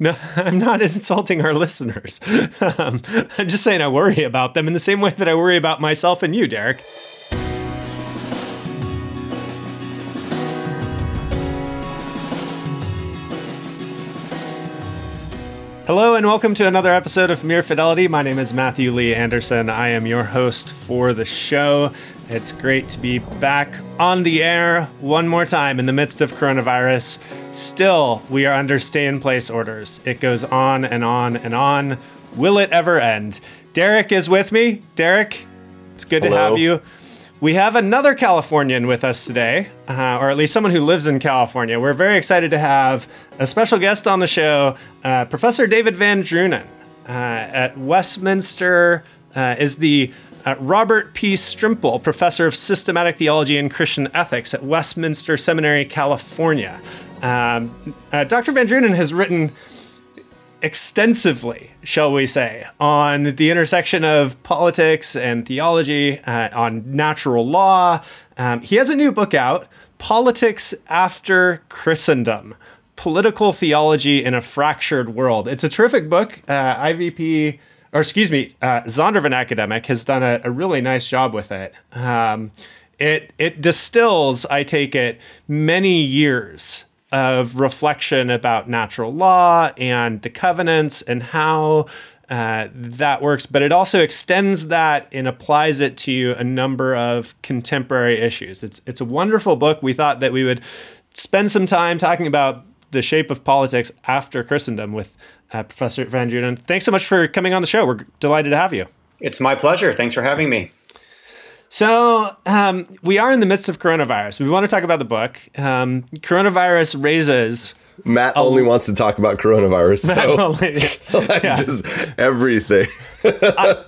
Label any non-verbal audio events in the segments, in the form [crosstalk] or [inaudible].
No, [laughs] I'm not insulting our listeners. [laughs] Um, I'm just saying I worry about them in the same way that I worry about myself and you, Derek. Hello and welcome to another episode of Mere Fidelity. My name is Matthew Lee Anderson. I am your host for the show. It's great to be back on the air one more time in the midst of coronavirus. Still, we are under stay in place orders. It goes on and on and on. Will it ever end? Derek is with me. Derek, it's good Hello. to have you. We have another Californian with us today, uh, or at least someone who lives in California. We're very excited to have a special guest on the show, uh, Professor David VanDrunen uh, at Westminster. Uh, is the uh, Robert P. Strimple, professor of systematic theology and Christian ethics at Westminster Seminary, California. Um, uh, Dr. VanDrunen has written extensively, shall we say, on the intersection of politics and theology, uh, on natural law. Um, he has a new book out, Politics After Christendom Political Theology in a Fractured World. It's a terrific book. Uh, IVP, or excuse me, uh, Zondervan Academic has done a, a, really nice job with it. Um, it it distills, I take it, many years of reflection about natural law and the covenants and how uh, that works, but it also extends that and applies it to a number of contemporary issues. It's it's a wonderful book. We thought that we would spend some time talking about the shape of politics after Christendom with uh, Professor VanDrunen. Thanks so much for coming on the show. We're delighted to have you. It's my pleasure. Thanks for having me. So um, we are in the midst of coronavirus. We want to talk about the book. Um, coronavirus raises. Matt only wants to talk about coronavirus. [laughs] Matt so. only, [laughs] like yeah. just everything. [laughs] I,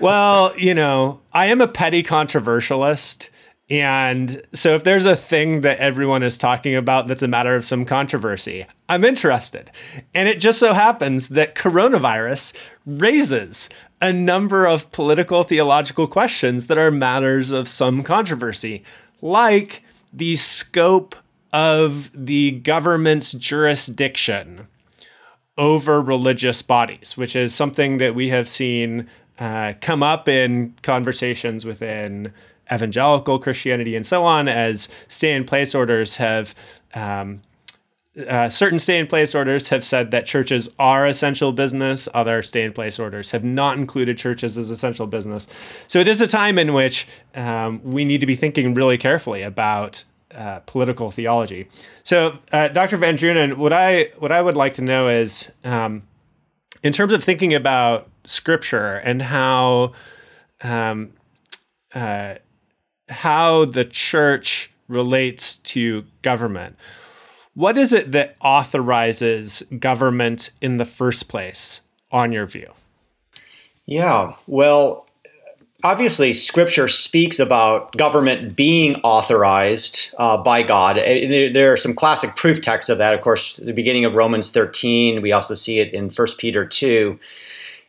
well, you know, I am a petty controversialist. And so, if there's a thing that everyone is talking about that's a matter of some controversy, I'm interested. And it just so happens that coronavirus raises a number of political theological questions that are matters of some controversy, like the scope of the government's jurisdiction over religious bodies, which is something that we have seen uh, come up in conversations within evangelical Christianity and so on, as stay in place orders have um, uh, certain stay in place orders have said that churches are essential business. Other stay in place orders have not included churches as essential business. So it is a time in which um, we need to be thinking really carefully about uh, political theology. So, uh, Dr. VanDrunen, what I what I would like to know is, um, in terms of thinking about Scripture and how um, uh, how the church relates to government what is it that authorizes government in the first place, on your view? Yeah, well, obviously, Scripture speaks about government being authorized uh, by God. There are some classic proof texts of that. Of course, the beginning of Romans 13. We also see it in 1 Peter 2.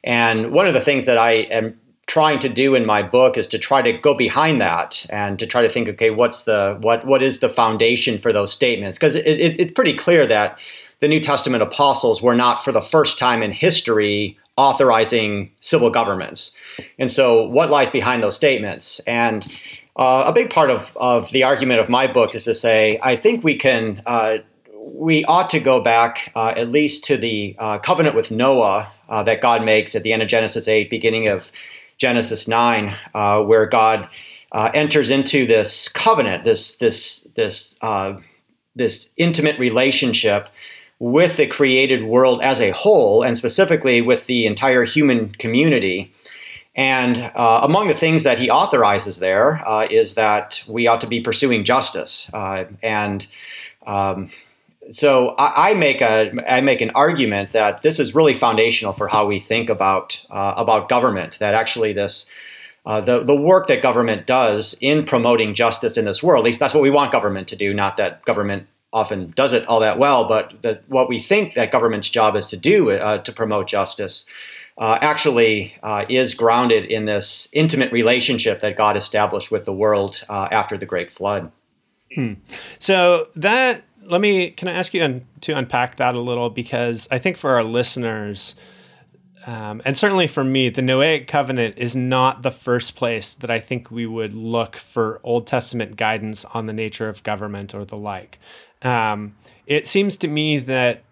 And one of the things that I am trying to do in my book is to try to go behind that and to try to think, okay, what's the what what is the foundation for those statements? Because it, it, it's pretty clear that the New Testament apostles were not for the first time in history authorizing civil governments. And so, what lies behind those statements? And uh, a big part of, of the argument of my book is to say, I think we can, uh, we ought to go back uh, at least to the uh, covenant with Noah uh, that God makes at the end of Genesis 8, beginning of Genesis 9, uh, where God uh, enters into this covenant, this, this, this, uh, this intimate relationship with the created world as a whole, and specifically with the entire human community. And uh, among the things that he authorizes there uh, is that we ought to be pursuing justice. Uh, and um, so I, I, make a I make an argument that this is really foundational for how we think about uh, about government. That actually this uh, the the work that government does in promoting justice in this world, at least that's what we want government to do. Not that government often does it all that well, but that what we think that government's job is to do uh, to promote justice. Uh, actually, uh, is grounded in this intimate relationship that God established with the world uh, after the Great Flood. Hmm. So that let me can I ask you un, to unpack that a little because I think for our listeners, um, and certainly for me, the Noahic covenant is not the first place that I think we would look for Old Testament guidance on the nature of government or the like. Um, it seems to me that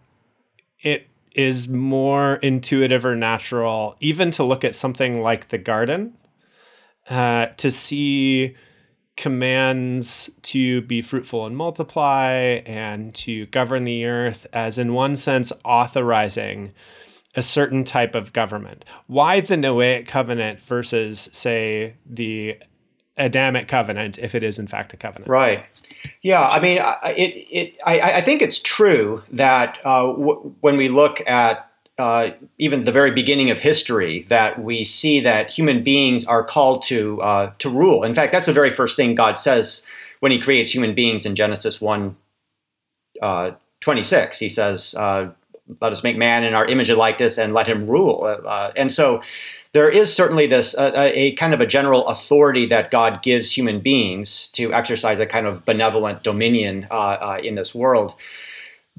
it is more intuitive or natural, even to look at something like the garden, uh, to see commands to be fruitful and multiply and to govern the earth as, in one sense, authorizing a certain type of government. Why the Noahic covenant versus, say, the Adamic covenant, if it is in fact a covenant? Right. Yeah, I mean, it. It. I, I think it's true that uh, w- when we look at uh, even the very beginning of history, that we see that human beings are called to uh, to rule. In fact, that's the very first thing God says when He creates human beings in Genesis one uh, twenty six. He says, uh, "Let us make man in our image and likeness, and let him rule." Uh, and so there is certainly this uh, a kind of a general authority that God gives human beings to exercise a kind of benevolent dominion uh, uh, in this world.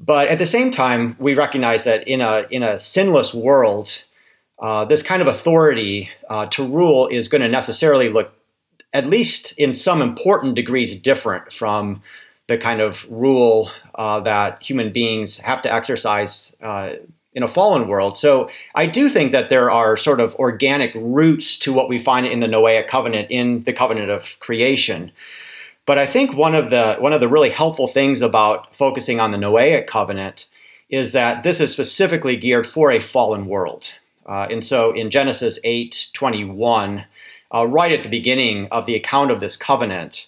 But at the same time, we recognize that in a in a sinless world, uh, this kind of authority uh, to rule is going to necessarily look, at least in some important degrees, different from the kind of rule uh, that human beings have to exercise in a fallen world. So I do think that there are sort of organic roots to what we find in the Noahic covenant in the covenant of creation. But I think one of the one of the really helpful things about focusing on the Noahic covenant is that this is specifically geared for a fallen world. Uh, and so in Genesis 8 21, uh, right at the beginning of the account of this covenant,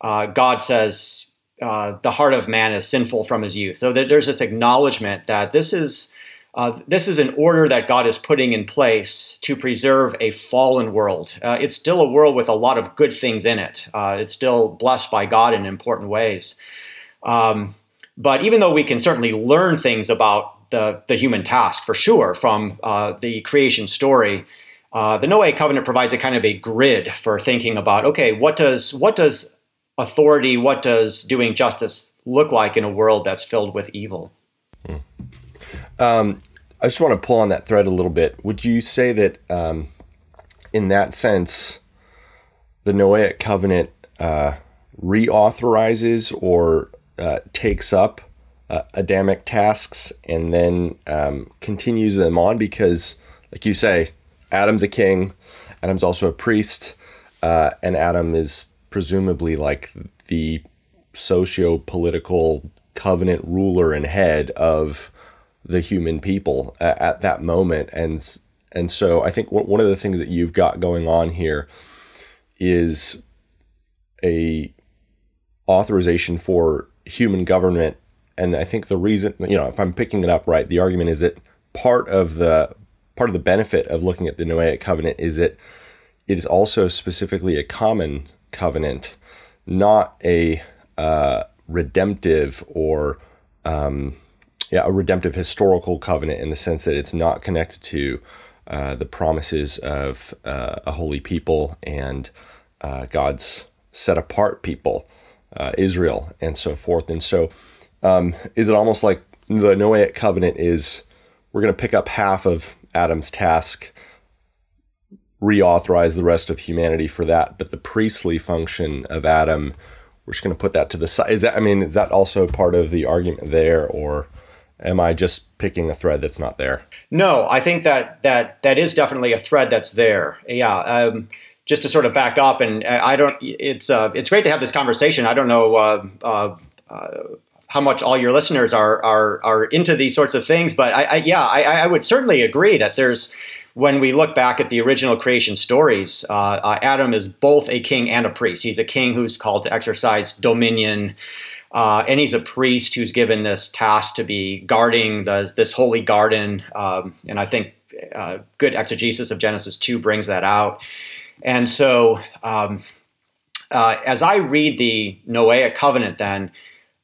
uh, God says, uh, The heart of man is sinful from his youth. So there's this acknowledgement that this is uh, this is an order that God is putting in place to preserve a fallen world. Uh, it's still a world with a lot of good things in it. Uh, it's still blessed by God in important ways. Um, but even though we can certainly learn things about the, the human task for sure from uh, the creation story, uh, the Noahic covenant provides a kind of a grid for thinking about okay, what does what does authority, what does doing justice look like in a world that's filled with evil? Hmm. Um, I just want to pull on that thread a little bit. Would you say that, um, in that sense, the Noahic covenant uh, reauthorizes or uh, takes up uh, Adamic tasks and then um, continues them on? Because, like you say, Adam's a king, Adam's also a priest, uh, and Adam is presumably like the socio political covenant ruler and head of the human people at, at that moment. And and so I think one of the things that you've got going on here is a authorization for human government. And I think the reason you know if I'm picking it up right the argument is that part of the part of the benefit of looking at the Noahic covenant is that it is also specifically a common covenant not a uh, redemptive or um, yeah, a redemptive historical covenant in the sense that it's not connected to uh, the promises of uh, a holy people and uh, God's set apart people, uh, Israel, and so forth. And so, um, is it almost like the Noahic covenant is we're going to pick up half of Adam's task, reauthorize the rest of humanity for that, but the priestly function of Adam, we're just going to put that to the side. Is that I mean, is that also part of the argument there, or? Am I just picking a thread that's not there? No, I think that that that is definitely a thread that's there. Yeah. Um, just to sort of back up, and uh, I don't. It's uh, it's great to have this conversation. I don't know uh, uh, uh, how much all your listeners are are are into these sorts of things, but I, I yeah, I, I, would certainly agree that there's when we look back at the original creation stories, uh, Adam is both a king and a priest. He's a king who's called to exercise dominion. Uh, and he's a priest who's given this task to be guarding the, this holy garden. Um, and I think uh, good exegesis of Genesis 2 brings that out. And so, um, uh, as I read the Noahic covenant, then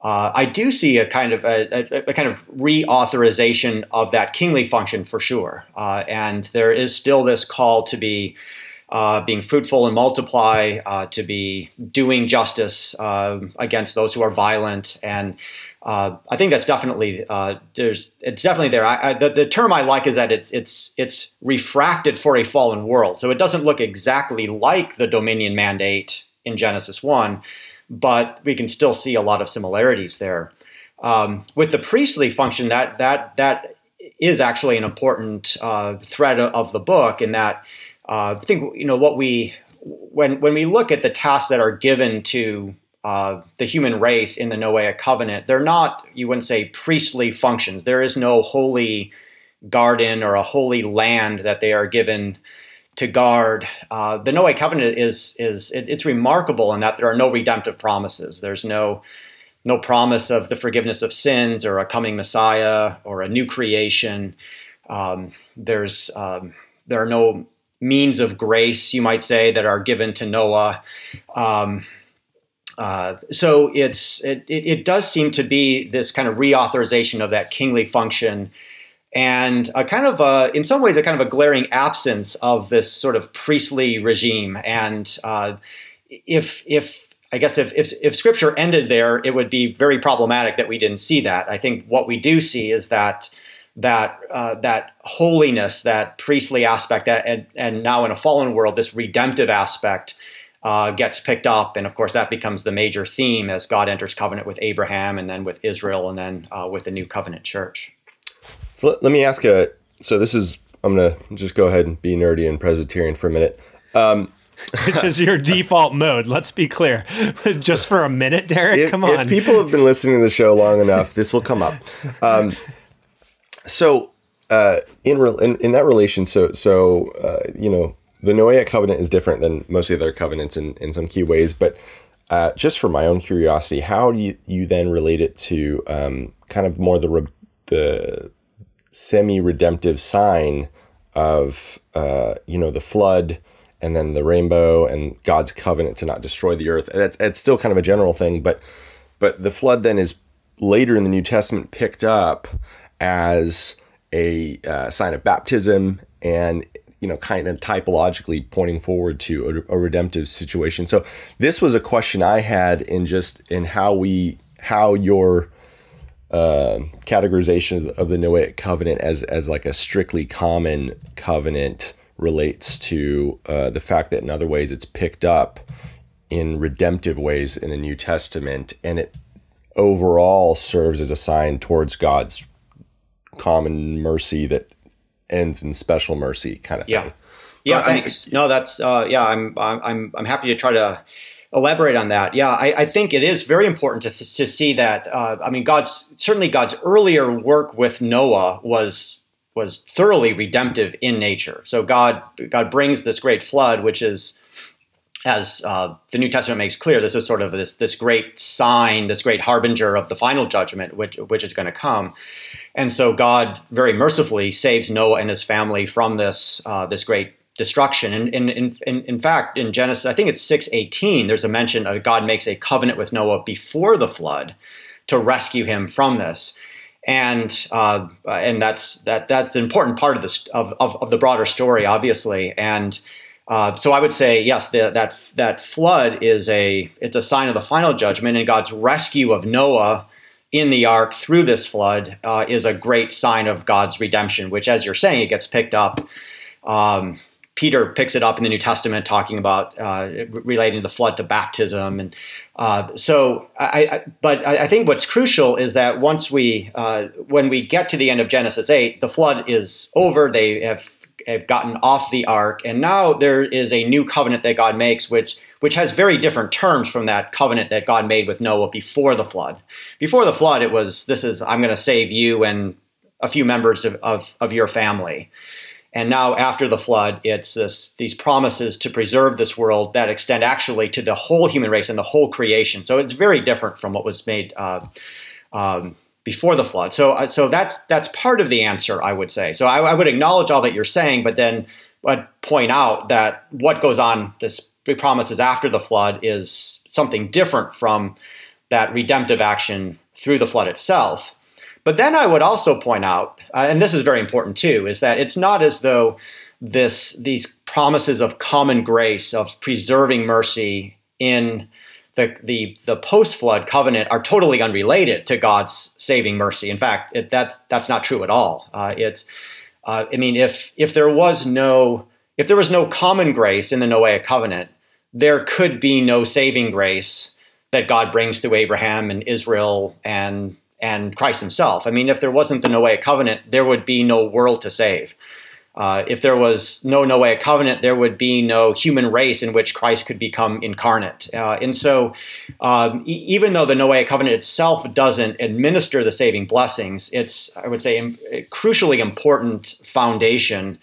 uh, I do see a kind of a, a, a, kind of reauthorization of that kingly function for sure. Uh, and there is still this call to be uh, being fruitful and multiply, uh, to be doing justice uh, against those who are violent, and uh, I think that's definitely uh, there's it's definitely there. I, I, the, the term I like is that it's it's it's refracted for a fallen world, so it doesn't look exactly like the dominion mandate in Genesis one, but we can still see a lot of similarities there. Um, with the priestly function, that that that is actually an important uh, thread of the book, in that uh, I think you know what we when when we look at the tasks that are given to uh, the human race in the Noahic covenant, they're not, you wouldn't say, priestly functions. There is no holy garden or a holy land that they are given to guard. Uh, the Noahic covenant is is it, it's remarkable in that there are no redemptive promises. There's no no promise of the forgiveness of sins or a coming Messiah or a new creation. Um, there's um, there are no means of grace, you might say, that are given to Noah. Um, uh, so it's it, it, does seem to be this kind of reauthorization of that kingly function, and a kind of a, in some ways a kind of a glaring absence of this sort of priestly regime. And uh, if if I guess if, if if Scripture ended there, it would be very problematic that we didn't see that. I think what we do see is that that uh, that holiness, that priestly aspect, that and, and now in a fallen world, this redemptive aspect uh, gets picked up, and of course that becomes the major theme as God enters covenant with Abraham, and then with Israel, and then uh, with the new covenant church. So let, let, me ask a. So this is I'm gonna just go ahead and be nerdy and Presbyterian for a minute. Um, [laughs] Which is your default mode. Let's be clear. [laughs] Just for a minute, Derek. If, come on. If people have been listening to the show long enough, this will come up. Um, so uh, in, re- in, in that relation, so so uh, you know the Noahic covenant is different than most of the other covenants in, in some key ways, but uh, just for my own curiosity, how do you, you then relate it to um, kind of more the re- the semi-redemptive sign of uh, you know the flood and then the rainbow and God's covenant to not destroy the earth? That's it's still kind of a general thing, but but the flood then is later in the New Testament picked up as a uh, sign of baptism and you know kind of typologically pointing forward to a, a, redemptive situation. So this was a question i had in just in how we how your uh, categorization of the noahic covenant as as like a strictly common covenant relates to uh, the fact that in other ways it's picked up in redemptive ways in the new testament and it overall serves as a sign towards god's common mercy that ends in special mercy kind of thing. Yeah. Yeah, thanks. I mean, no, that's uh, yeah. I'm I'm I'm happy to try to elaborate on that. Yeah, I, I think it is very important to to see that. Uh, I mean, God's certainly God's earlier work with Noah was was thoroughly redemptive in nature. So God God brings this great flood, which is as uh, the New Testament makes clear, this is sort of this this great sign, this great harbinger of the final judgment, which which is going to come. And so God very mercifully saves Noah and his family from this uh, this great destruction. And in, fact, in Genesis, I think it's six eighteen. There's a mention of God makes a covenant with Noah before the flood to rescue him from this. And uh, and that's that that's an important part of this of, of, of the broader story, obviously. And uh, so I would say yes, the, that that flood is a it's a sign of the final judgment and God's rescue of Noah in the ark through this flood uh, is a great sign of God's redemption, which, as you're saying, it gets picked up. Um, Peter picks it up in the New Testament, talking about uh, relating the flood to baptism, and uh, so. I, I, but I think what's crucial is that once we, uh, when we get to the end of Genesis eight, the flood is over. They have have gotten off the ark, and now there is a new covenant that God makes, which which has very different terms from that covenant that God made with Noah before the flood. Before the flood, it was this is I'm going to save you and a few members of, of, of your family. And now, after the flood, it's this, these promises to preserve this world that extend actually to the whole human race and the whole creation. So it's very different from what was made uh, um, before the flood. So, uh, so that's that's part of the answer, I would say. So I, I would acknowledge all that you're saying, but then I'd point out that what goes on this promises after the flood is something different from that redemptive action through the flood itself. But then I would also point out, uh, and this is very important too, is that it's not as though this these promises of common grace of preserving mercy in the the the post flood covenant are totally unrelated to God's saving mercy. In fact, it, that's that's not true at all. Uh, it's uh, I mean, if if there was no if there was no common grace in the Noahic covenant, there could be no saving grace that God brings through Abraham and Israel and and Christ Himself. I mean, if there wasn't the Noahic covenant, there would be no world to save. Uh, if there was no Noahic covenant, there would be no human race in which Christ could become incarnate. Uh, and so, um, e- even though the Noahic covenant itself doesn't administer the saving blessings, it's, I would say, a crucially important foundation.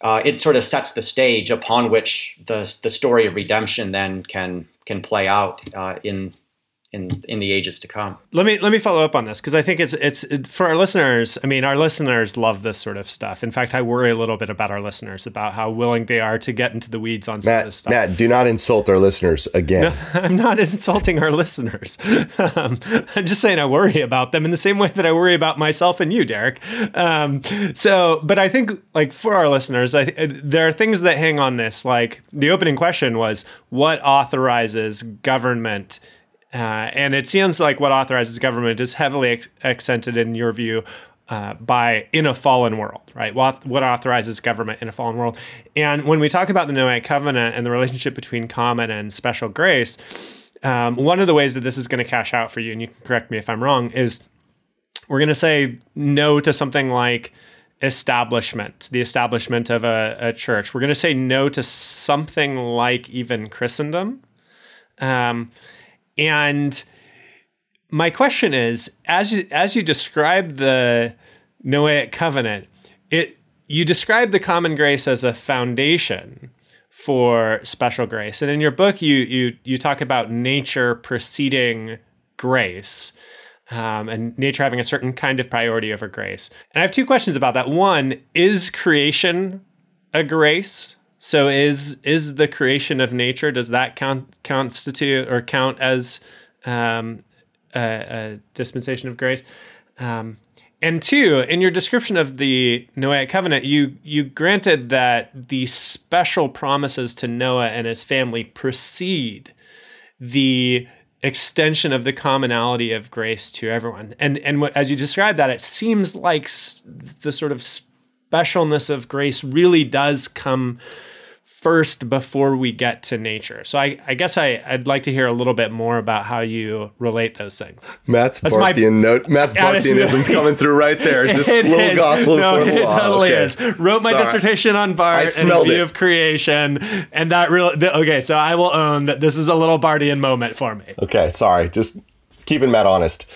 Uh, it sort of sets the stage upon which the, the story of redemption then can, can play out uh, in in in the ages to come. Let me let me follow up on this because I think it's it's it, for our listeners. I mean, our listeners love this sort of stuff. In fact, I worry a little bit about our listeners about how willing they are to get into the weeds on some Matt, of this stuff. Matt, do not insult our listeners again. No, [laughs] I'm not insulting our listeners. [laughs] Um, I'm just saying I worry about them in the same way that I worry about myself and you, Derek. Um, so, but I think like for our listeners, I, there are things that hang on this. Like the opening question was, what authorizes government? Uh, and it seems like what authorizes government is heavily accented in your view uh, by in a fallen world, right? What, what authorizes government in a fallen world? And when we talk about the Noahic covenant and the relationship between common and special grace, um, one of the ways that this is going to cash out for you, and you can correct me if I'm wrong, is we're going to say no to something like establishment, the establishment of a, a church. We're going to say no to something like even Christendom. Um, and my question is, as you, as you describe the Noahic covenant, it you describe the common grace as a foundation for special grace, and in your book, you you you talk about nature preceding grace. Um, and nature having a certain kind of priority over grace. And I have two questions about that. One, is creation a grace? So is is the creation of nature does that count constitute or count as um, a, a, dispensation of grace? Um, and two, in your description of the Noahic covenant, you you granted that the special promises to Noah and his family precede the extension of the commonality of grace to everyone. And and as you describe that, it seems like the sort of specialness of grace really does come first before we get to nature. So I, I guess I, would like to hear a little bit more about how you relate those things. Matt's That's Barthian my, note. Matt's Barthianism's [laughs] coming through right there. Just a little is. gospel no, before the law. It totally okay. is. Wrote my Sorry. dissertation on Barth and his view it. of creation, and that really okay. So I will own that this is a little Barthian moment for me. Okay, sorry. Just keeping Matt honest.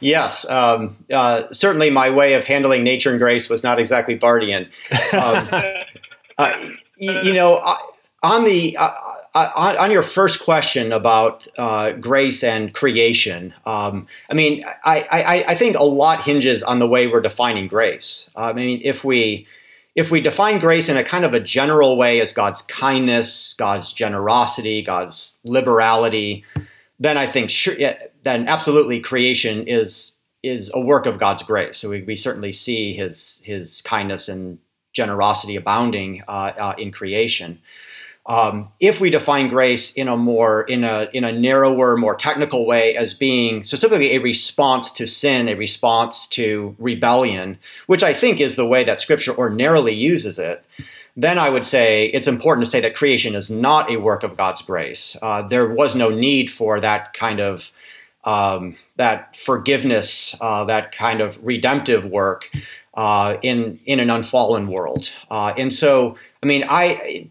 Yes, um, uh, certainly my way of handling nature and grace was not exactly Barthian. Um, [laughs] uh, you, you know, on the uh, uh, on, on, your first question about uh, grace and creation, um, I mean, I, I, I, think a lot hinges on the way we're defining grace. I mean, if we if we define grace in a kind of a general way as God's kindness, God's generosity, God's liberality, then I think sure, then absolutely creation is is a work of God's grace. So we, we certainly see His His kindness and generosity abounding uh, uh, in creation. Um, if we define grace in a more in a in a narrower, more technical way as being specifically a response to sin, a response to rebellion, which I think is the way that Scripture ordinarily uses it, then I would say it's important to say that creation is not a work of God's grace. Uh, there was no need for that kind of um, that forgiveness, uh, that kind of redemptive work uh, in in an unfallen world. Uh, and so, I mean, I,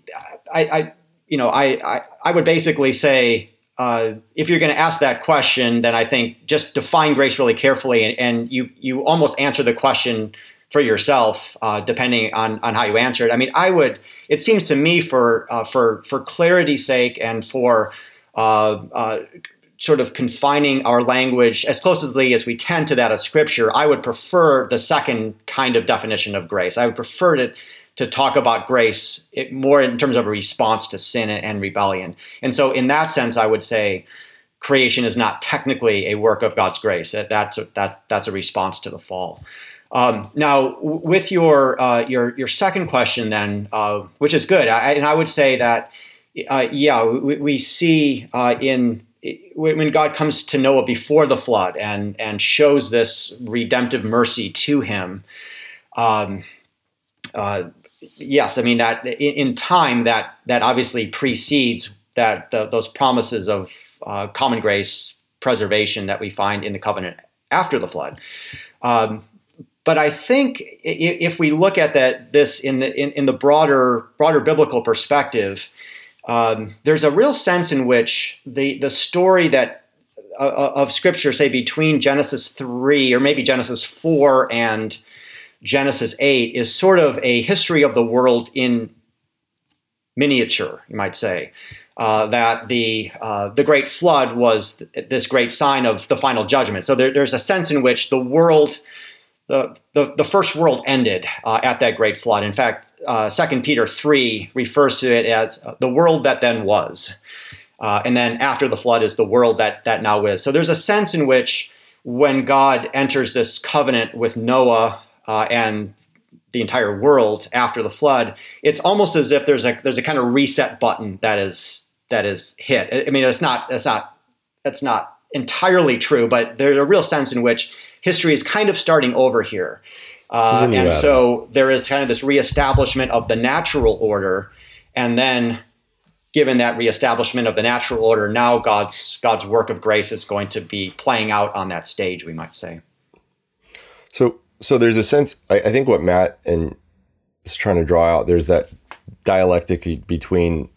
I, I you know, I, I, I would basically say. Uh, if you're going to ask that question, then I think just define grace really carefully, and, and you you almost answer the question for yourself, uh, depending on, on how you answer it. I mean, I would. It seems to me for uh, for for clarity's sake and for uh, uh sort of confining our language as closely as we can to that of Scripture, I would prefer the second kind of definition of grace. I would prefer to, to talk about grace more in terms of a response to sin and rebellion. And so, in that sense, I would say creation is not technically a work of God's grace. That, that's, a, that, that's a response to the fall. Um, now, with your, uh, your, your second question, then, uh, which is good, I, and I would say that, uh, yeah, we, we see uh, in when God comes to Noah before the flood and and shows this redemptive mercy to him, um, uh, yes, I mean that in, in, time that that obviously precedes that the, those promises of uh, common grace preservation that we find in the covenant after the flood. Um, but I think if we look at that this in the in, in the broader broader biblical perspective, um, there's a real sense in which the the story that uh, uh, of Scripture, say between Genesis three or maybe Genesis four and Genesis eight, is sort of a history of the world in miniature, you might say. Uh, that the uh, the great flood was this great sign of the final judgment. So there, there's a sense in which the world, the the, the first world ended uh, at that great flood. In fact, uh, Second Peter three refers to it as the world that then was, uh, and then after the flood is the world that that now is. So there's a sense in which when God enters this covenant with Noah uh, and the entire world after the flood, it's almost as if there's a there's a kind of reset button that is that is hit. I mean, it's not it's not that's not entirely true, but there's a real sense in which history is kind of starting over here. Uh, and so there is kind of this reestablishment of the natural order, and then given that reestablishment of the natural order, now God's God's work of grace is going to be playing out on that stage, we might say. So, so there's a sense. I, I think what Matt and is trying to draw out. There's that dialectic between,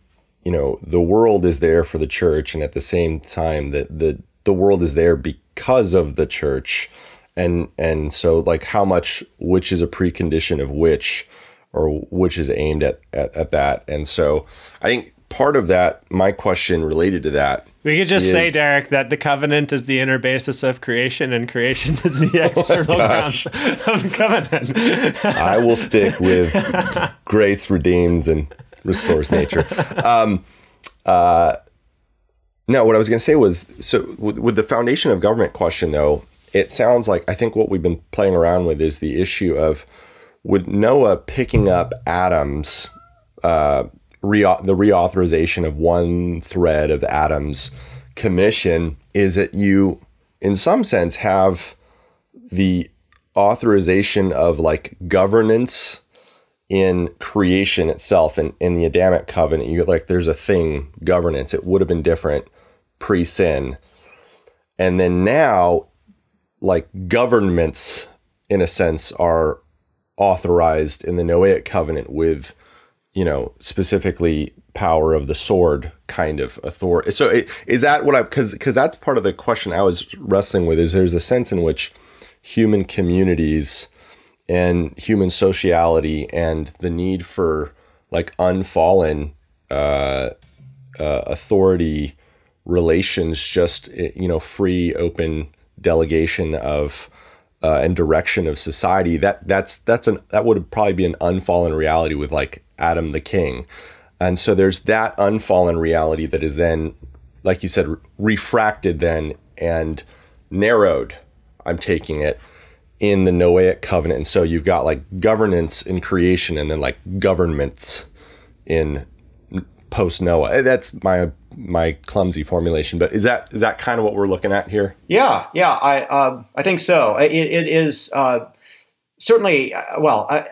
you know, the world is there for the church, and at the same time that the the world is there because of the church and and so like how much which is a precondition of which or which is aimed at, at, at that? And so i think part of that my question related to that we could just is, say derek that the covenant is the inner basis of creation and creation is the [laughs] oh external oh grounds of the covenant. [laughs] I will stick with grace redeems and restores nature. Um, uh, no, what I was going to say was so with, with, the foundation of government question, though, it sounds like I think what we've been playing around with is the issue of with Noah picking up Adam's uh, re- the reauthorization of one thread of Adam's commission is that you, in some sense, have the authorization of like governance in creation itself and in the Adamic covenant. You like there's a thing governance. It would have been different pre sin. And then now like governments in a sense are authorized in the Noahic covenant with you know specifically power of the sword kind of authority so is that what i because because that's part of the question i was wrestling with is there's a sense in which human communities and human sociality and the need for like unfallen uh, uh, authority relations just you know free open delegation of uh, and direction of society, that that's that's an that would probably be an unfallen reality with like Adam the King, and so there's that unfallen reality that is then, like you said, refracted then and narrowed. I'm taking it in the Noahic covenant, and so you've got like governance in creation, and then like governments in post Noah. That's my my clumsy formulation, but is that is that kind of what we're looking at here? Yeah, yeah, I uh, I think so. it, it is uh, certainly uh, well.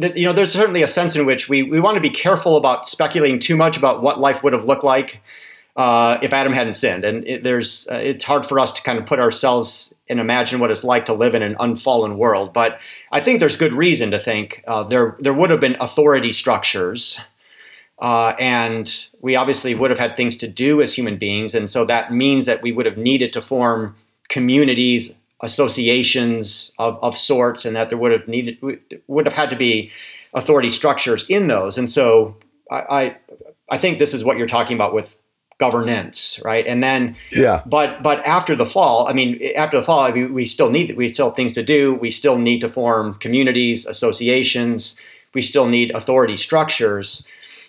you know, there's certainly a sense in which we, we want to be careful about speculating too much about what life would have looked like uh, if Adam hadn't sinned. And it, there's uh, it's hard for us to kind of put ourselves and imagine what it's like to live in an unfallen world. But I think there's good reason to think uh, there there would have been authority structures uh, and we obviously would have had things to do as human beings. And so that means that we would have needed to form communities, associations of, of sorts, and that there would have needed, would have had to be authority structures in those. And so I, I, I think this is what you're talking about with governance, right? And then, yeah. But but after the fall, I mean, after the fall, we, we still need we still have things to do. We still need to form communities, associations. We still need authority structures.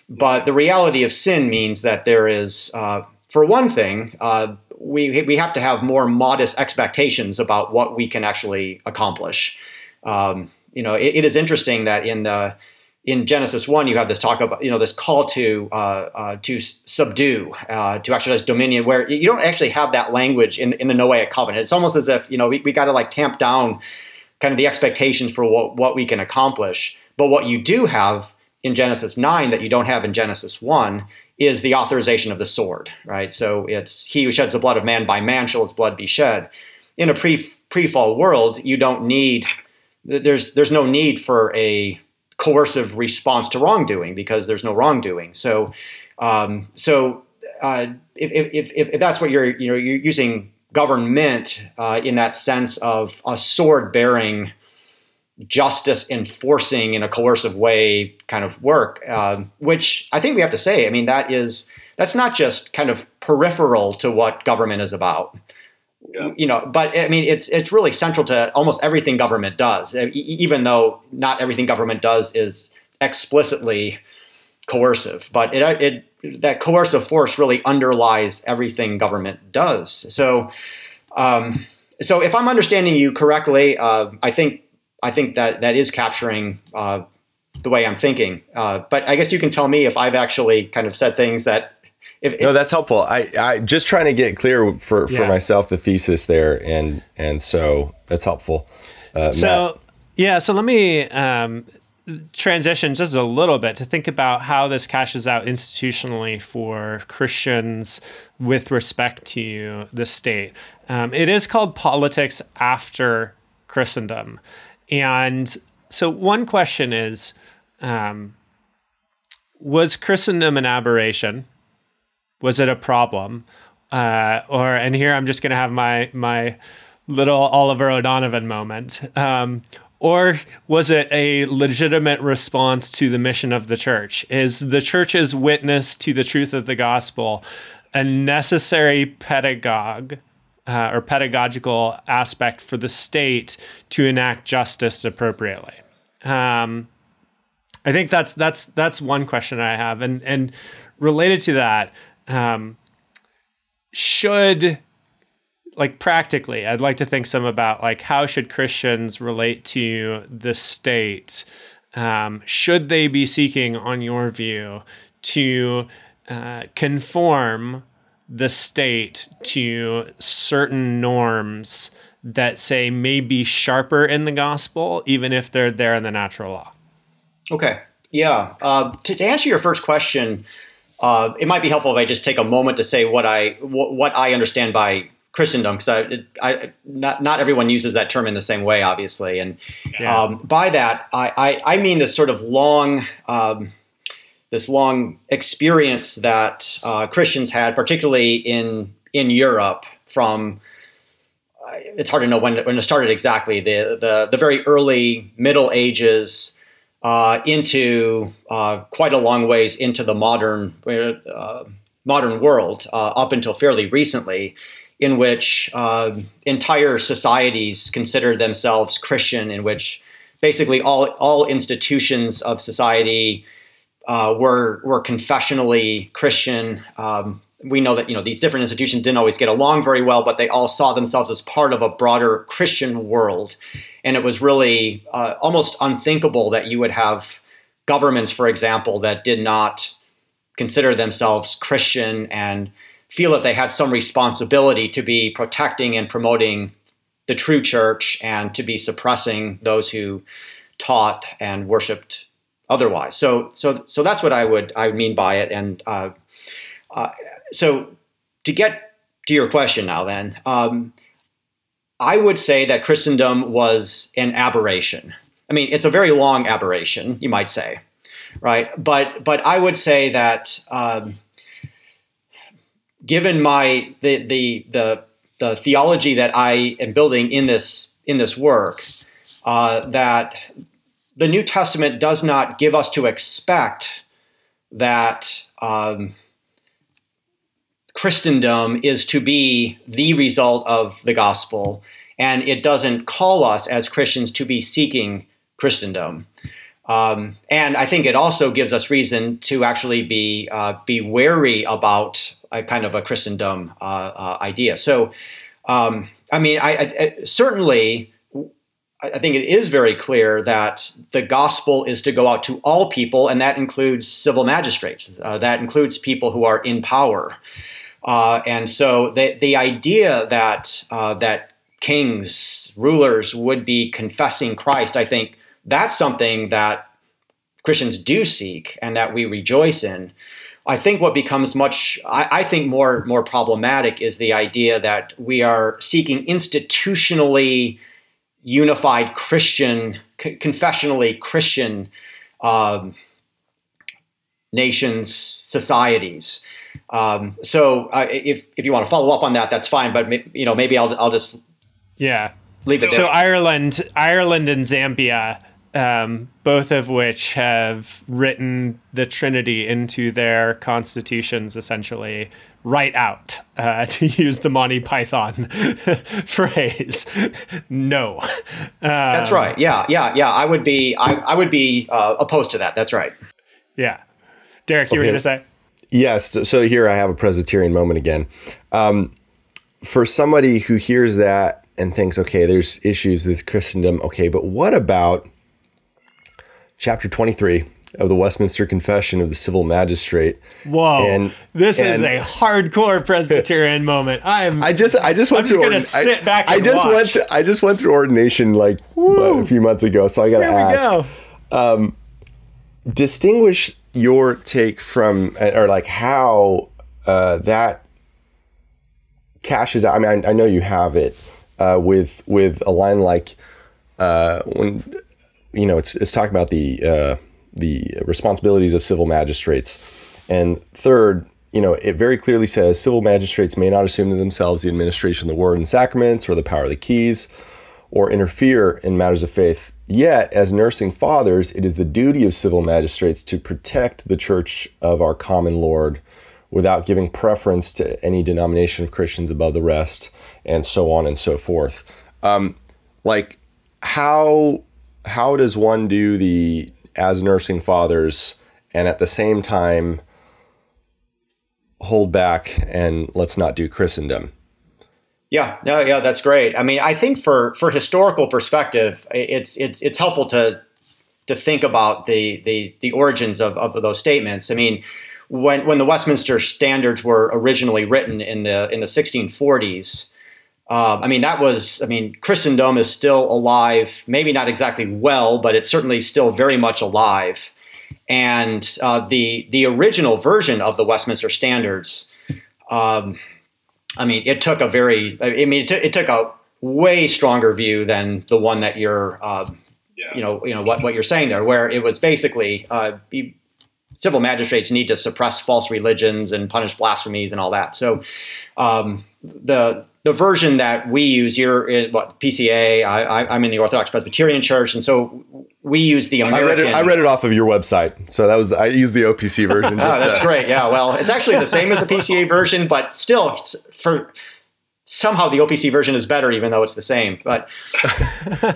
But the reality of sin means that there is, uh, for one thing, uh, we, we have to have more modest expectations about what we can actually accomplish. Um, you know, it, it is interesting that in the in Genesis one, you have this talk about you know this call to uh, uh, to subdue, uh, to exercise dominion, where you don't actually have that language in in the Noahic covenant. It's almost as if you know we, we got to like tamp down kind of the expectations for what what we can accomplish. But what you do have in Genesis nine that you don't have in Genesis one is the authorization of the sword, right? So it's he who sheds the blood of man by man shall his blood be shed. In a pre pre fall world, you don't need there's there's no need for a coercive response to wrongdoing because there's no wrongdoing. So, um, so uh, if, if, if, if, that's what you're, you know, you're using government uh, in that sense of a sword bearing, justice enforcing in a coercive way kind of work, uh, which I think we have to say, I mean, that is, that's not just kind of peripheral to what government is about. Yeah. You know, but I mean, it's it's really central to almost everything government does, even though not everything government does is explicitly coercive. But it, it that coercive force really underlies everything government does. So, um, so if I'm understanding you correctly, uh, I think I think that that is capturing uh, the way I'm thinking. Uh, but I guess you can tell me if I've actually kind of said things that if, no, that's helpful. I, I just trying to get clear for, for yeah. myself the thesis there, and and so that's helpful. Uh, so Matt. yeah, so let me um, transition just a little bit to think about how this cashes out institutionally for Christians with respect to the state. Um, it is called politics after Christendom, and so one question is. Um, was Christendom an aberration? Was it a problem? Uh, or and here I'm just going to have my my little Oliver O'Donovan moment. Um, or was it a legitimate response to the mission of the church? Is the church's witness to the truth of the gospel a necessary pedagogue uh, or pedagogical aspect for the state to enact justice appropriately? Um, I think that's that's that's one question I have, and and related to that, um, should like practically i'd like to think some about like how should christians relate to the state um, should they be seeking on your view to uh, conform the state to certain norms that say may be sharper in the gospel even if they're there in the natural law okay yeah uh, to, to answer your first question uh, it might be helpful if I just take a moment to say what I what, what I understand by Christendom, because I, I, not not everyone uses that term in the same way, obviously, and yeah. um, by that I, I, I mean this sort of long. Um, this long experience that uh, Christians had, particularly in in Europe, from uh, it's hard to know when when it started exactly. The the the very early Middle Ages uh, into uh, quite a long ways into the modern uh, modern world uh, up until fairly recently, in which entire societies consider themselves Christian, in which basically all all institutions of society uh, were were confessionally Christian. Um, we know that you know these different institutions didn't always get along very well, but they all saw themselves as part of a broader Christian world, and it was really uh, almost unthinkable that you would have governments, for example, that did not consider themselves Christian and feel that they had some responsibility to be protecting and promoting the true church and to be suppressing those who taught and worshipped otherwise. So, so, so that's what I would I mean by it, and. Uh, uh, so to get to your question now, then, um, I would say that Christendom was an aberration. I mean, it's a very long aberration, you might say, right? But but I would say that um, given my the, the the the theology that I am building in this in this work, uh, that the New Testament does not give us to expect that. Um, Christendom is to be the result of the gospel, and it doesn't call us as Christians to be seeking Christendom. Um, and I think it also gives us reason to actually be uh, be wary about a kind of a Christendom uh, uh, idea. So, um, I mean, I, I, certainly I think it is very clear that the gospel is to go out to all people, and that includes civil magistrates. Uh, that includes people who are in power. Uh, and so the the idea that uh, that kings, rulers would be confessing Christ, I think that's something that Christians do seek and that we rejoice in. I think what becomes much, I, I, think more more problematic is the idea that we are seeking institutionally unified Christian, confessionally Christian um, nations, societies. Um, so uh, if if you want to follow up on that, that's fine. But you know, maybe I'll I'll just yeah leave it. So, so Ireland, Ireland, and Zambia. Um, both of which have written the Trinity into their constitutions, essentially, right out, uh, [laughs] to use the Monty Python [laughs] phrase. no. Um, That's right. Yeah, yeah, yeah. I would be, I, I would be uh, opposed to that. That's right. Yeah, Derek, you okay. were going to say. Yes. So here I have a Presbyterian moment again. Um, for somebody who hears that and thinks, okay, there's issues with Christendom. Okay, but what about chapter 23 of the Westminster Confession of the Civil Magistrate. Whoa! And, this and, is a hardcore Presbyterian moment. I'm. [laughs] I just I just went I'm through. Just gonna sit back. I, just watch. went. Th- I just went through ordination like what, a few months ago, so I got to ask. Um, distinguish your take from, or like how uh, that cashes out. I mean, I, I know you have it uh, with with a line like uh, when you know it's it's talking about the uh, the responsibilities of civil magistrates. And third, you know, it very clearly says civil magistrates may not assume to themselves the administration of the word and sacraments or the power of the keys or interfere in matters of faith. Yet, as nursing fathers, it is the duty of civil magistrates to protect the church of our common Lord without giving preference to any denomination of Christians above the rest, and so on and so forth. Um, like, how how does one do the as nursing fathers and at the same time hold back and let's not do Christendom. Yeah, no, yeah, that's great. I mean, I think for for historical perspective, it's it's it's helpful to to think about the the the origins of, of those statements. I mean, when when the Westminster Standards were originally written in the in the 1640s, uh, I mean, that was, I mean, Christendom is still alive, maybe not exactly well, but it's certainly still very much alive. And uh, the, the original version of the Westminster Standards, um, I mean, it took a very, I mean, it, t- it, took a way stronger view than the one that you're, uh, yeah. you know, you know what, what you're saying there, where it was basically uh, civil magistrates need to suppress false religions and punish blasphemies and all that. So um, the the version that we use, you're in what PCA. I, am in the Orthodox Presbyterian Church, and so we use the American. I read, it, I read it off of your website, so that was I used the OPC version. [laughs] oh, that's to... great. Yeah, well, it's actually the same as the PCA version, but still, for somehow the OPC version is better, even though it's the same. But [laughs]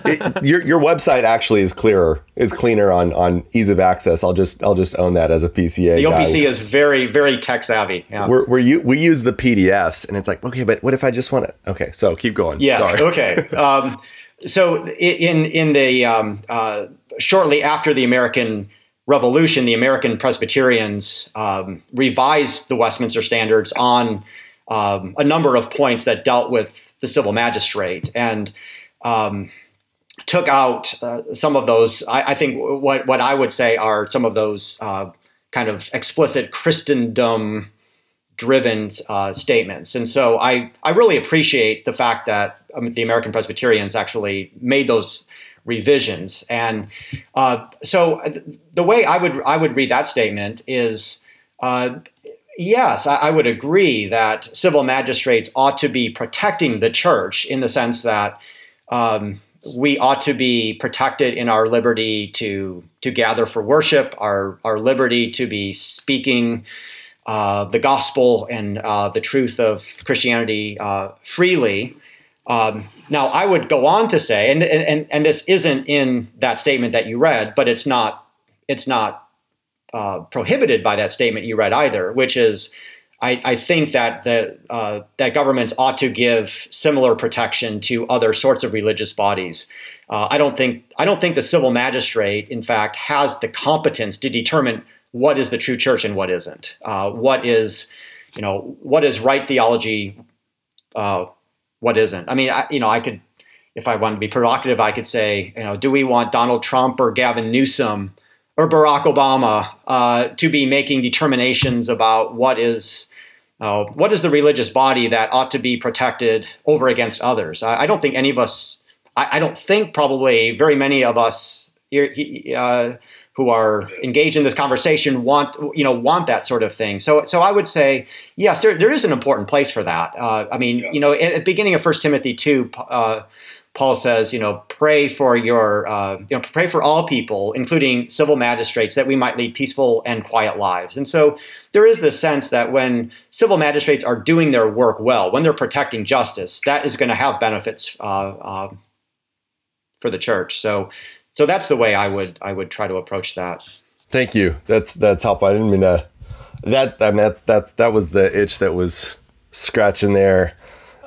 it, your your website actually is clearer, is cleaner on on ease of access. I'll just I'll just own that as a PCA. The guy. OPC is very very tech savvy. Yeah. We're, we're you, we use the PDFs, and it's like okay, but what if I just want to? Okay, so keep going. Yeah. Sorry. [laughs] Okay. Um, so in in the um, uh, shortly after the American Revolution, the American Presbyterians um, revised the Westminster Standards on um, a number of points that dealt with the civil magistrate and um, took out uh, some of those. I, I, think what what I would say are some of those uh, kind of explicit Christendom driven uh, statements. And so I I really appreciate the fact that um, the American Presbyterians actually made those revisions. And uh, so the way I would I would read that statement is. Uh, Yes, I, would agree that civil magistrates ought to be protecting the church in the sense that um, we ought to be protected in our liberty to to gather for worship, our our liberty to be speaking uh, the gospel and uh, the truth of Christianity uh, freely. Um, now, I would go on to say, and, and and this isn't in that statement that you read, but it's not it's not uh, prohibited by that statement you read either, which is I, I think that uh, that governments ought to give similar protection to other sorts of religious bodies. Uh, I don't think I don't think the civil magistrate, in fact, has the competence to determine what is the true church and what isn't. Uh, what is, you know, what is right theology, uh, what isn't. I mean, I, you know, I could, if I wanted to be provocative, I could say, you know, do we want Donald Trump or Gavin Newsom or Barack Obama uh, to be making determinations about what is uh, what is the religious body that ought to be protected over against others? I, I don't think any of us, I, I, don't think probably very many of us uh, who are engaged in this conversation want, you know, want that sort of thing. So, so I would say, yes, there, there is an important place for that. Uh, I mean, yeah. you know, at the beginning of First Timothy 2, uh, Paul says, you know, pray for your, uh, you know, pray for all people, including civil magistrates, that we might lead peaceful and quiet lives. And so there is this sense that when civil magistrates are doing their work well, when they're protecting justice, that is going to have benefits uh, uh, for the church. So, so that's the way I would I would try to approach that. Thank you. That's that's helpful. I didn't mean to. That I mean that that that was the itch that was scratching there.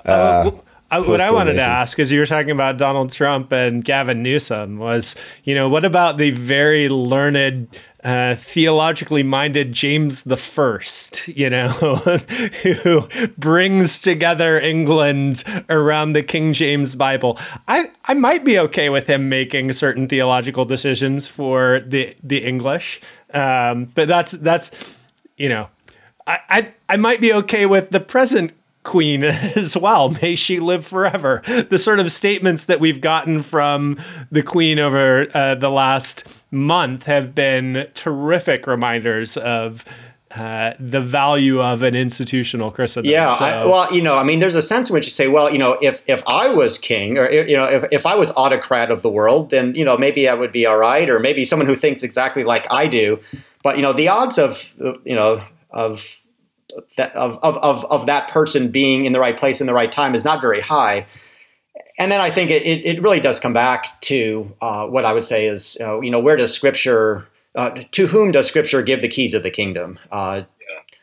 Uh, uh, what I wanted to ask is you were talking about Donald Trump and Gavin Newsom was, you know, what about the very learned, uh, theologically minded James the First, you know, [laughs] who brings together England around the King James Bible? I, I might be okay with him making certain theological decisions for the the English, um, but that's that's, you know, I, I I might be okay with the present queen [laughs] as well. May she live forever. The sort of statements that we've gotten from the queen over uh, the last month have been terrific reminders of. Uh, the value of an institutional Christendom. Yeah, so. I, well, you know, I mean, there's a sense in which you say, well, you know, if if I was king, or you know, if, if I was autocrat of the world, then you know, maybe I would be all right, or maybe someone who thinks exactly like I do. But you know, the odds of you know of that, of, of, of that person being in the right place in the right time is not very high. And then I think it, it, really does come back to uh, what I would say is, uh, you know, where does Scripture, uh, to whom does Scripture give the keys of the kingdom? Uh,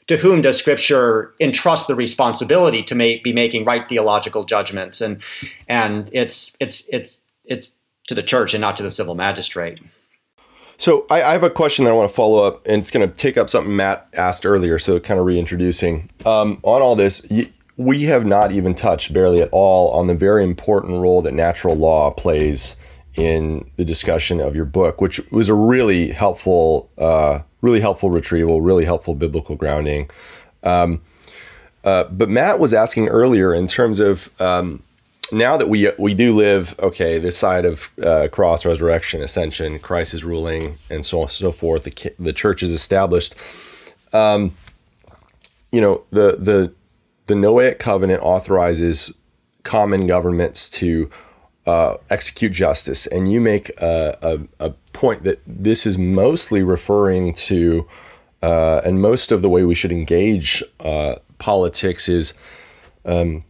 to whom does Scripture entrust the responsibility to make, be making right theological judgments? And and it's it's it's it's to the church and not to the civil magistrate. So I, I, have a question that I want to follow up, and it's going to take up something Matt asked earlier. So kind of reintroducing um, on all this. we have not even touched barely at all on the very important role that natural law plays in the discussion of your book, which was a really helpful, uh, really helpful retrieval, really helpful biblical grounding. Um, uh, but Matt was asking earlier in terms of um, now that we we do live okay this side of uh, cross resurrection ascension christ is ruling and so on and so forth the, the church is established. Um, you know the the the noahic covenant authorizes common governments to uh, execute justice. And you make a, a, a, point that this is mostly referring to uh, and most of the way we should engage uh, politics is um,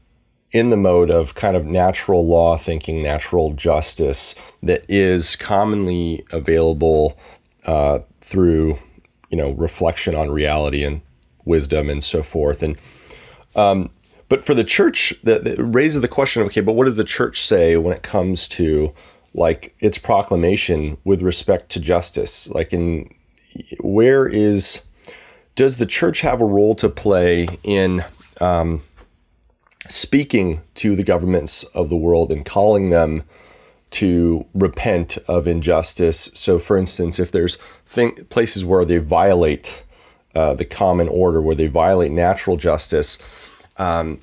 in the mode of kind of natural law thinking, natural justice that is commonly available uh, through, you know, reflection on reality and wisdom and so forth. And um, but for the church, that, raises the question: of, Okay, but what did the church say when it comes to like its proclamation with respect to justice? Like, in where is does the church have a role to play in um, speaking to the governments of the world and calling them to repent of injustice. So, for instance, if there's places where they violate uh, the common order, where they violate natural justice, um,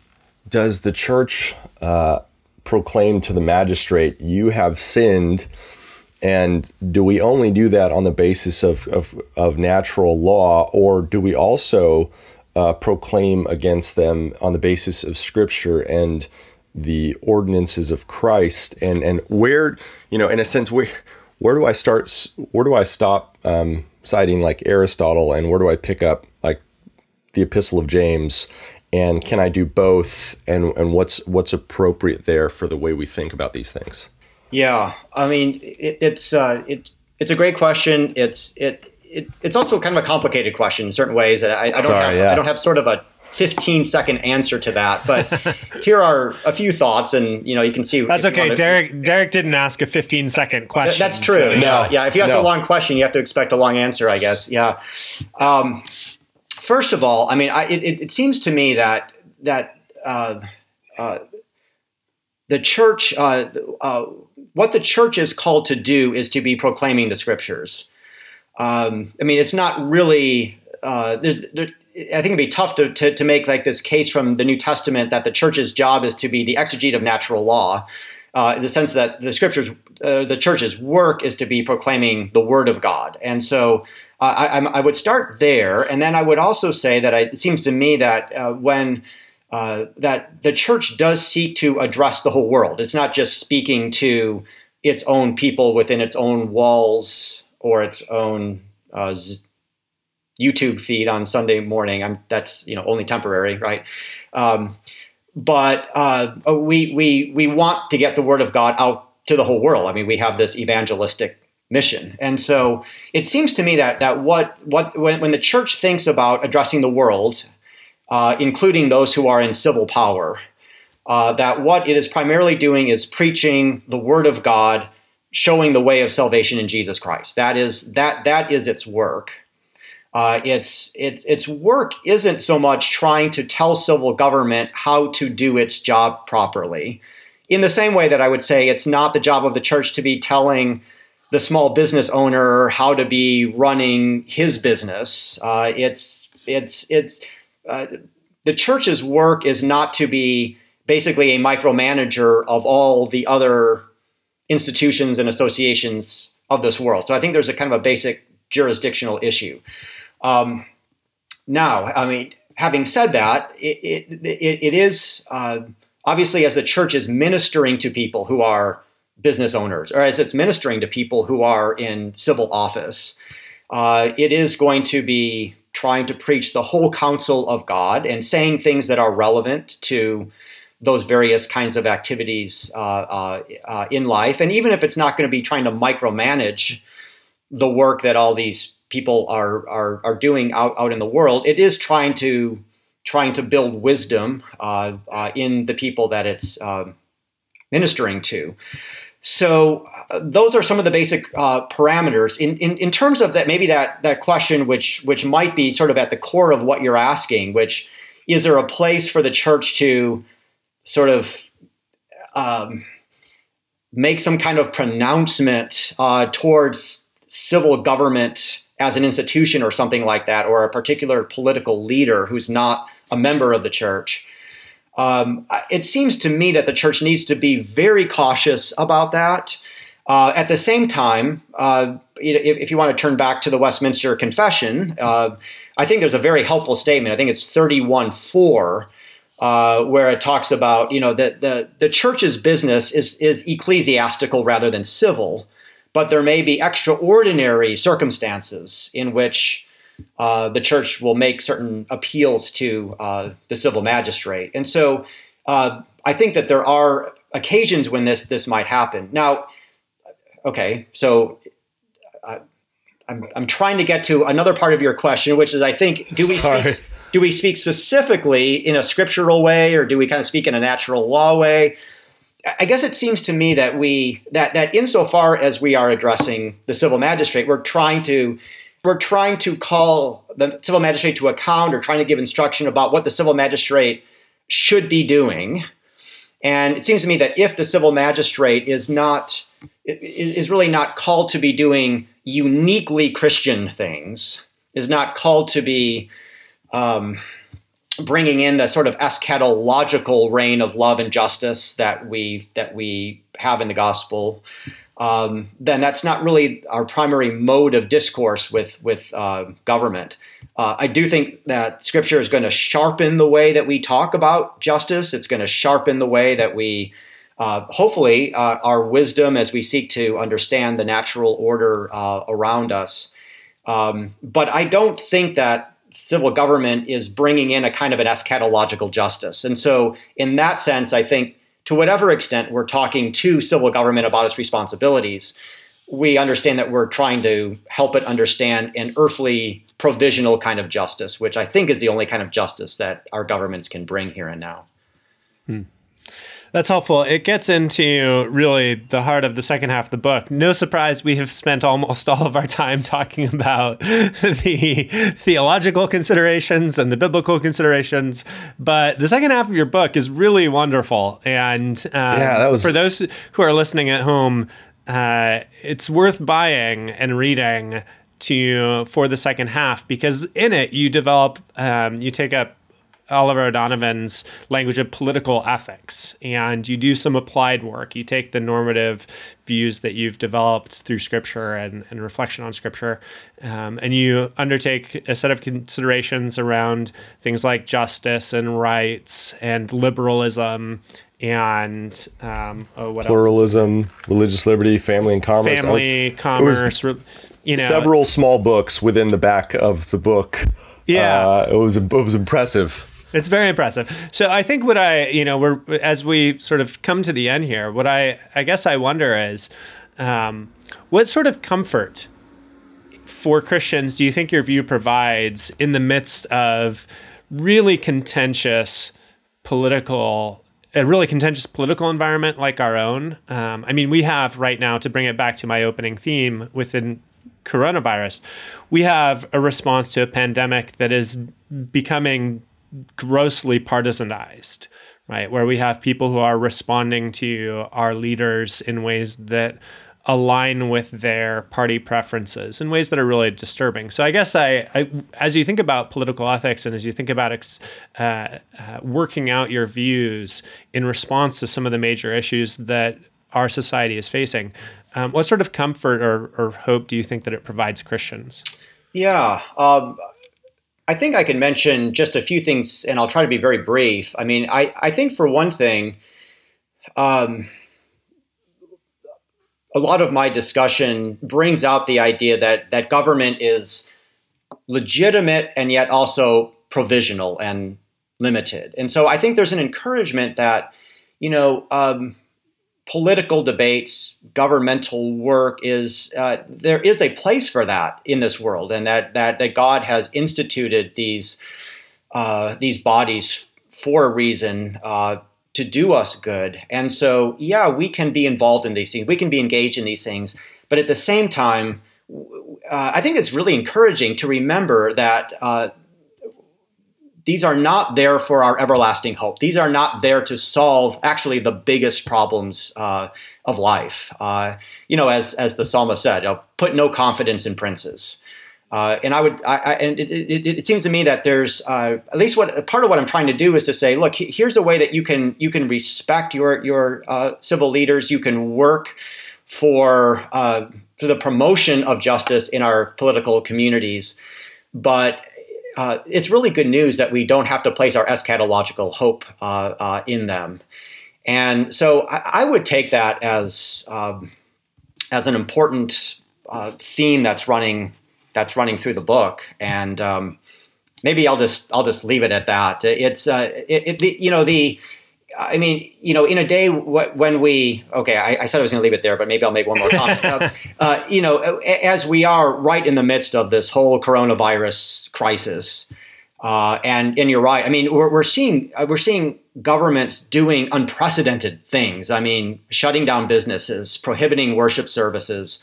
does the church uh, proclaim to the magistrate, "You have sinned"? And do we only do that on the basis of, of, of natural law, or do we also uh, proclaim against them on the basis of Scripture and the ordinances of Christ, and and where you know, in a sense, where where do I start? Where do I stop um, citing like Aristotle, and where do I pick up like the Epistle of James? And can I do both? And and what's what's appropriate there for the way we think about these things? Yeah, I mean, it, it's uh, it, it's a great question. It's it it, it's also kind of a complicated question in certain ways. I, I don't Sorry, have, yeah. I don't have sort of a 15 second answer to that, but [laughs] here are a few thoughts, and you know you can see. That's okay. To, Derek Derek didn't ask a 15 second question. That's true. So, yeah, yeah. If you ask no. a long question, you have to expect a long answer, I guess. Yeah. Um, first of all, I mean, I, it, it seems to me that that uh, uh, the church, uh, uh, what the church is called to do is to be proclaiming the scriptures. Um, I mean, it's not really. Uh, there, there, I think it'd be tough to, to, to, make like this case from the New Testament that the church's job is to be the exegete of natural law, uh, in the sense that the scriptures, uh, the church's work is to be proclaiming the word of God. And so uh, I, I, would start there, and then I would also say that I, it seems to me that uh, when uh, that the church does seek to address the whole world, it's not just speaking to its own people within its own walls or its own uh, YouTube feed on Sunday morning. I'm, that's you know only temporary, right? Um, but uh, we we we want to get the word of God out to the whole world. I mean, we have this evangelistic mission, and so it seems to me that that what what when, when the church thinks about addressing the world, uh, including those who are in civil power, uh, that what it is primarily doing is preaching the word of God, showing the way of salvation in Jesus Christ. That is that that is its work. Uh, its, its, its work isn't so much trying to tell civil government how to do its job properly. In the same way that I would say it's not the job of the church to be telling the small business owner how to be running his business. Uh, it's it's it's uh, the church's work is not to be basically a micromanager of all the other institutions and associations of this world. So I think there's a kind of a basic jurisdictional issue. Um, now, I mean, having said that, it, it, it, it is uh, obviously as the church is ministering to people who are business owners, or as it's ministering to people who are in civil office, uh, it is going to be trying to preach the whole counsel of God and saying things that are relevant to those various kinds of activities uh, uh, uh in life. And even if it's not going to be trying to micromanage the work that all these people are are are doing out out in the world. It is trying to trying to build wisdom uh, uh, in the people that it's um, ministering to. So uh, those are some of the basic uh, parameters. In, in in terms of that, maybe that that question, which which might be sort of at the core of what you're asking, which is there a place for the church to sort of um, make some kind of pronouncement uh, towards civil government as an institution or something like that, or a particular political leader who's not a member of the church. Um, it seems to me that the church needs to be very cautious about that. Uh, at the same time, uh, if, if, you want to turn back to the Westminster Confession, uh, I think there's a very helpful statement. I think it's 31.4, uh, where it talks about, you know, that the, the church's business is, is ecclesiastical rather than civil but there may be extraordinary circumstances in which uh, the church will make certain appeals to uh, the civil magistrate. And so uh, I think that there are occasions when this this might happen. Now, okay, so uh, I'm, I'm trying to get to another part of your question, which is I think do we speak, do we speak specifically in a scriptural way, or do we kind of speak in a natural law way? I guess it seems to me that we that that insofar as we are addressing the civil magistrate, we're trying to we're trying to call the civil magistrate to account or trying to give instruction about what the civil magistrate should be doing. And it seems to me that if the civil magistrate is not is really not called to be doing uniquely Christian things, is not called to be um, bringing in the sort of eschatological reign of love and justice that we that we have in the gospel, um, then that's not really our primary mode of discourse with with uh, government. Uh, I do think that Scripture is going to sharpen the way that we talk about justice. It's going to sharpen the way that we, uh, hopefully, uh, our wisdom as we seek to understand the natural order uh, around us. Um, but I don't think that civil government is bringing in a kind of an eschatological justice. And so, in that sense, I think to whatever extent we're talking to civil government about its responsibilities, we understand that we're trying to help it understand an earthly provisional kind of justice, which I think is the only kind of justice that our governments can bring here and now. Hmm. That's helpful. It gets into really the heart of the second half of the book. No surprise, we have spent almost [laughs] all of our time talking about [laughs] the theological considerations and the biblical considerations. But the second half of your book is really wonderful. And um, yeah, that was... for those who are listening at home, uh, it's worth buying and reading to for the second half because in it you develop um, you take up Oliver O'Donovan's language of political ethics, and you do some applied work. You take the normative views that you've developed through scripture and, and reflection on scripture, um, and you undertake a set of considerations around things like justice and rights and liberalism and um, oh, pluralism, religious liberty, family and commerce. Family, was, commerce, you know, several small books within the back of the book. Yeah, uh, it was it was impressive. It's very impressive. So I think what I, you know, we're as we sort of come to the end here. What I, I guess I wonder is, um, what sort of comfort for Christians do you think your view provides in the midst of really contentious political a really contentious political environment like our own. Um, I mean, we have right now, to bring it back to my opening theme within coronavirus, we have a response to a pandemic that is becoming grossly partisanized, right? Where we have people who are responding to our leaders in ways that align with their party preferences in ways that are really disturbing. So I guess I, I as you think about political ethics and as you think about ex, uh, uh, working out your views in response to some of the major issues that our society is facing, um, what sort of comfort or, or, hope do you think that it provides Christians? Yeah. Um, I think I can mention just a few things, and I'll try to be very brief. I mean, I, I think for one thing, um, a lot of my discussion brings out the idea that that government is legitimate and yet also provisional and limited. And so I think there's an encouragement that, you know, um, political debates, governmental work is uh, there is a place for that in this world, and that that that God has instituted these uh, these bodies for a reason uh, to do us good. And so, yeah, we can be involved in these things. We can be engaged in these things. But at the same time, uh, I think it's really encouraging to remember that uh, these are not there for our everlasting hope. These are not there to solve actually the biggest problems uh, of life. Uh, you know, as as the psalmist said, put no confidence in princes. Uh, and I would, I, I, and it, it, it, seems to me that there's uh, at least what part of what I'm trying to do is to say, look, here's a way that you can you can respect your your uh, civil leaders. You can work for uh, for the promotion of justice in our political communities, but. Uh, it's really good news that we don't have to place our eschatological hope uh, in them, and so I, I would take that as um, as an important theme that's running that's running through the book, and um, maybe I'll just I'll just leave it at that. It's uh, it, it the, you know the. I mean, you know, in a day when we okay, I, I said I was going to leave it there, but maybe I'll make one more comment. [laughs] uh, uh, you know, as we are right in the midst of this whole coronavirus crisis, uh, and and you're right. I mean, we're, we're seeing uh, we're seeing governments doing unprecedented things. I mean, shutting down businesses, prohibiting worship services,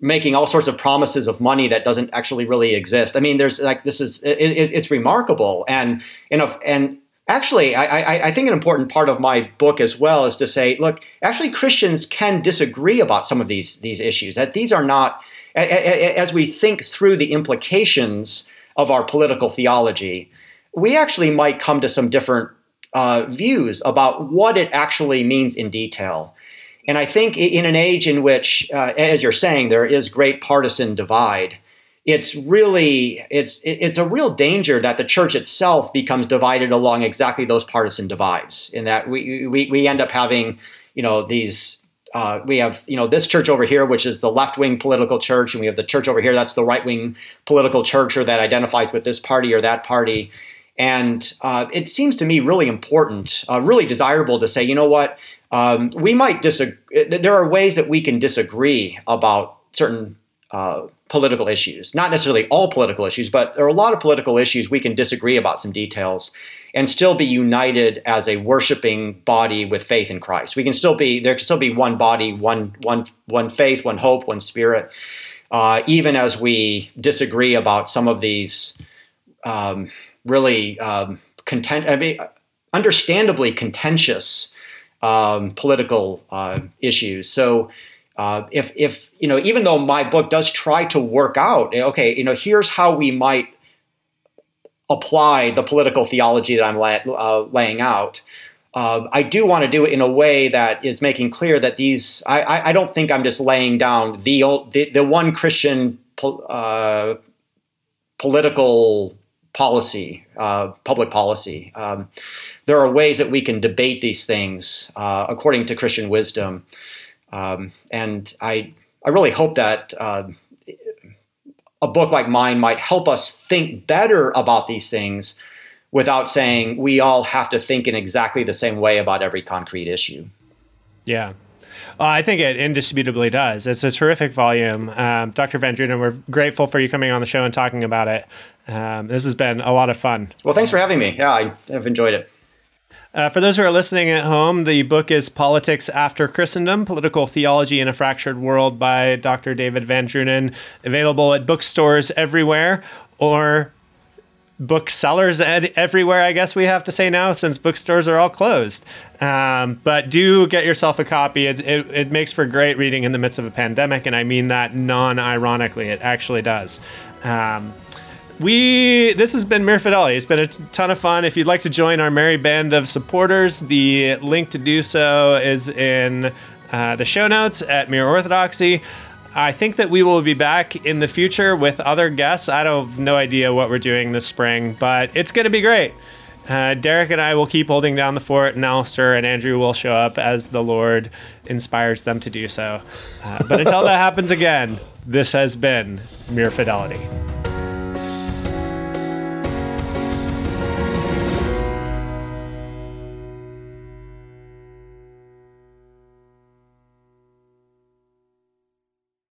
making all sorts of promises of money that doesn't actually really exist. I mean, there's like this is it, it, it's remarkable, and you know, and actually, I, I, think an important part of my book as well is to say, look, actually, Christians can disagree about some of these these issues. That these are not, as we think through the implications of our political theology, we actually might come to some different uh, views about what it actually means in detail. And I think in an age in which, uh, as you're saying, there is great partisan divide, it's really it's it's a real danger that the church itself becomes divided along exactly those partisan divides. In that we we, we end up having you know these uh, we have you know this church over here, which is the left wing political church, and we have the church over here that's the right wing political church, or that identifies with this party or that party. And uh, it seems to me really important, uh, really desirable to say, you know what, um, we might disagree. There are ways that we can disagree about certain uh, political issues. Not necessarily all political issues, but there are a lot of political issues we can disagree about some details and still be united as a worshiping body with faith in Christ. We can still be there can still be one body, one one one faith, one hope, one spirit. Uh, even as we disagree about some of these um, really um, content, I mean, understandably contentious um, political uh, issues. So uh, if if you know, even though my book does try to work out, okay, you know, here's how we might apply the political theology that I'm la- uh, laying out. Uh, I do want to do it in a way that is making clear that these. I, I don't think I'm just laying down the the, the one Christian po- uh, political policy, uh, public policy. Um, there are ways that we can debate these things uh, according to Christian wisdom. Um, and I, I really hope that uh, a book like mine might help us think better about these things without saying we all have to think in exactly the same way about every concrete issue. Yeah. Well, I think it indisputably does. It's a terrific volume. Um, Dr. VanDrunen, we're grateful for you coming on the show and talking about it. Um, this has been a lot of fun. Well, thanks for having me. Yeah, I have enjoyed it. Uh, for those who are listening at home, the book is Politics After Christendom Political Theology in a Fractured World by Dr. David VanDrunen, available at bookstores everywhere or booksellers ed- everywhere, I guess we have to say now, since bookstores are all closed. Um, but do get yourself a copy. It, it, it, makes for great reading in the midst of a pandemic, and I mean that non ironically. It actually does. Um, we this has been Mere Fidelity. It's been a ton of fun. If you'd like to join our merry band of supporters, the link to do so is in uh, the show notes at Mere Orthodoxy. I think that we will be back in the future with other guests. I don't have no idea what we're doing this spring, but it's going to be great. Uh, Derek and I will keep holding down the fort, and Alastair and Andrew will show up as the Lord inspires them to do so. Uh, but until that [laughs] happens again, this has been Mere Fidelity.